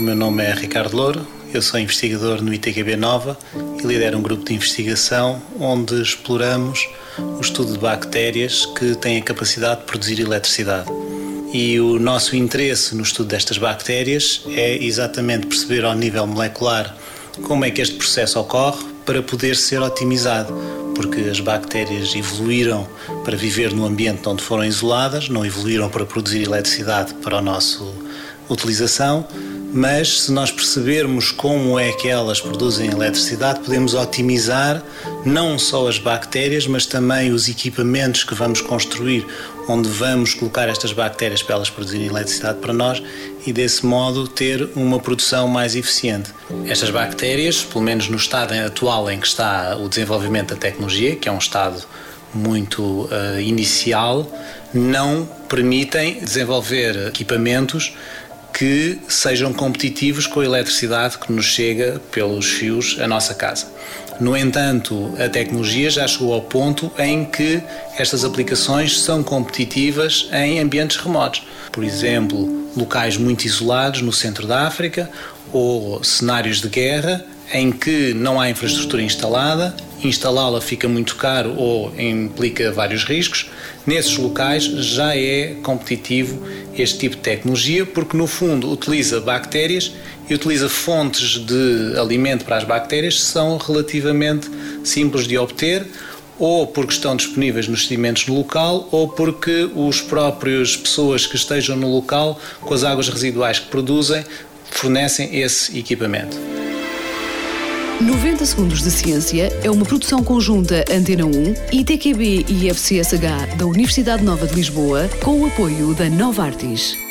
nome é Ricardo Louro, eu sou investigador no ITQB Nova e lidero um grupo de investigação onde exploramos o estudo de bactérias que têm a capacidade de produzir eletricidade. E o nosso interesse no estudo destas bactérias é exatamente perceber ao nível molecular como é que este processo ocorre para poder ser otimizado, porque as bactérias evoluíram para viver no ambiente onde foram isoladas, não evoluíram para produzir eletricidade para a nossa utilização mas se nós percebermos como é que elas produzem eletricidade, podemos otimizar não só as bactérias, mas também os equipamentos que vamos construir, onde vamos colocar estas bactérias para elas produzirem eletricidade para nós e desse modo ter uma produção mais eficiente. Estas bactérias, pelo menos no estado atual em que está o desenvolvimento da tecnologia, que é um estado muito uh, inicial, não permitem desenvolver equipamentos que sejam competitivos com a eletricidade que nos chega pelos fios à nossa casa. No entanto, a tecnologia já chegou ao ponto em que estas aplicações são competitivas em ambientes remotos. Por exemplo, locais muito isolados no centro da África ou cenários de guerra em que não há infraestrutura instalada, instalá-la fica muito caro ou implica vários riscos. Nesses locais já é competitivo este tipo de tecnologia, porque no fundo utiliza bactérias e utiliza fontes de alimento para as bactérias que são relativamente simples de obter, ou porque estão disponíveis nos sedimentos no local, ou porque os próprios pessoas que estejam no local, com as águas residuais que produzem, fornecem esse equipamento. 90 Segundos de Ciência é uma produção conjunta Antena 1, ITQB e FCSH da Universidade Nova de Lisboa, com o apoio da Nova Artis.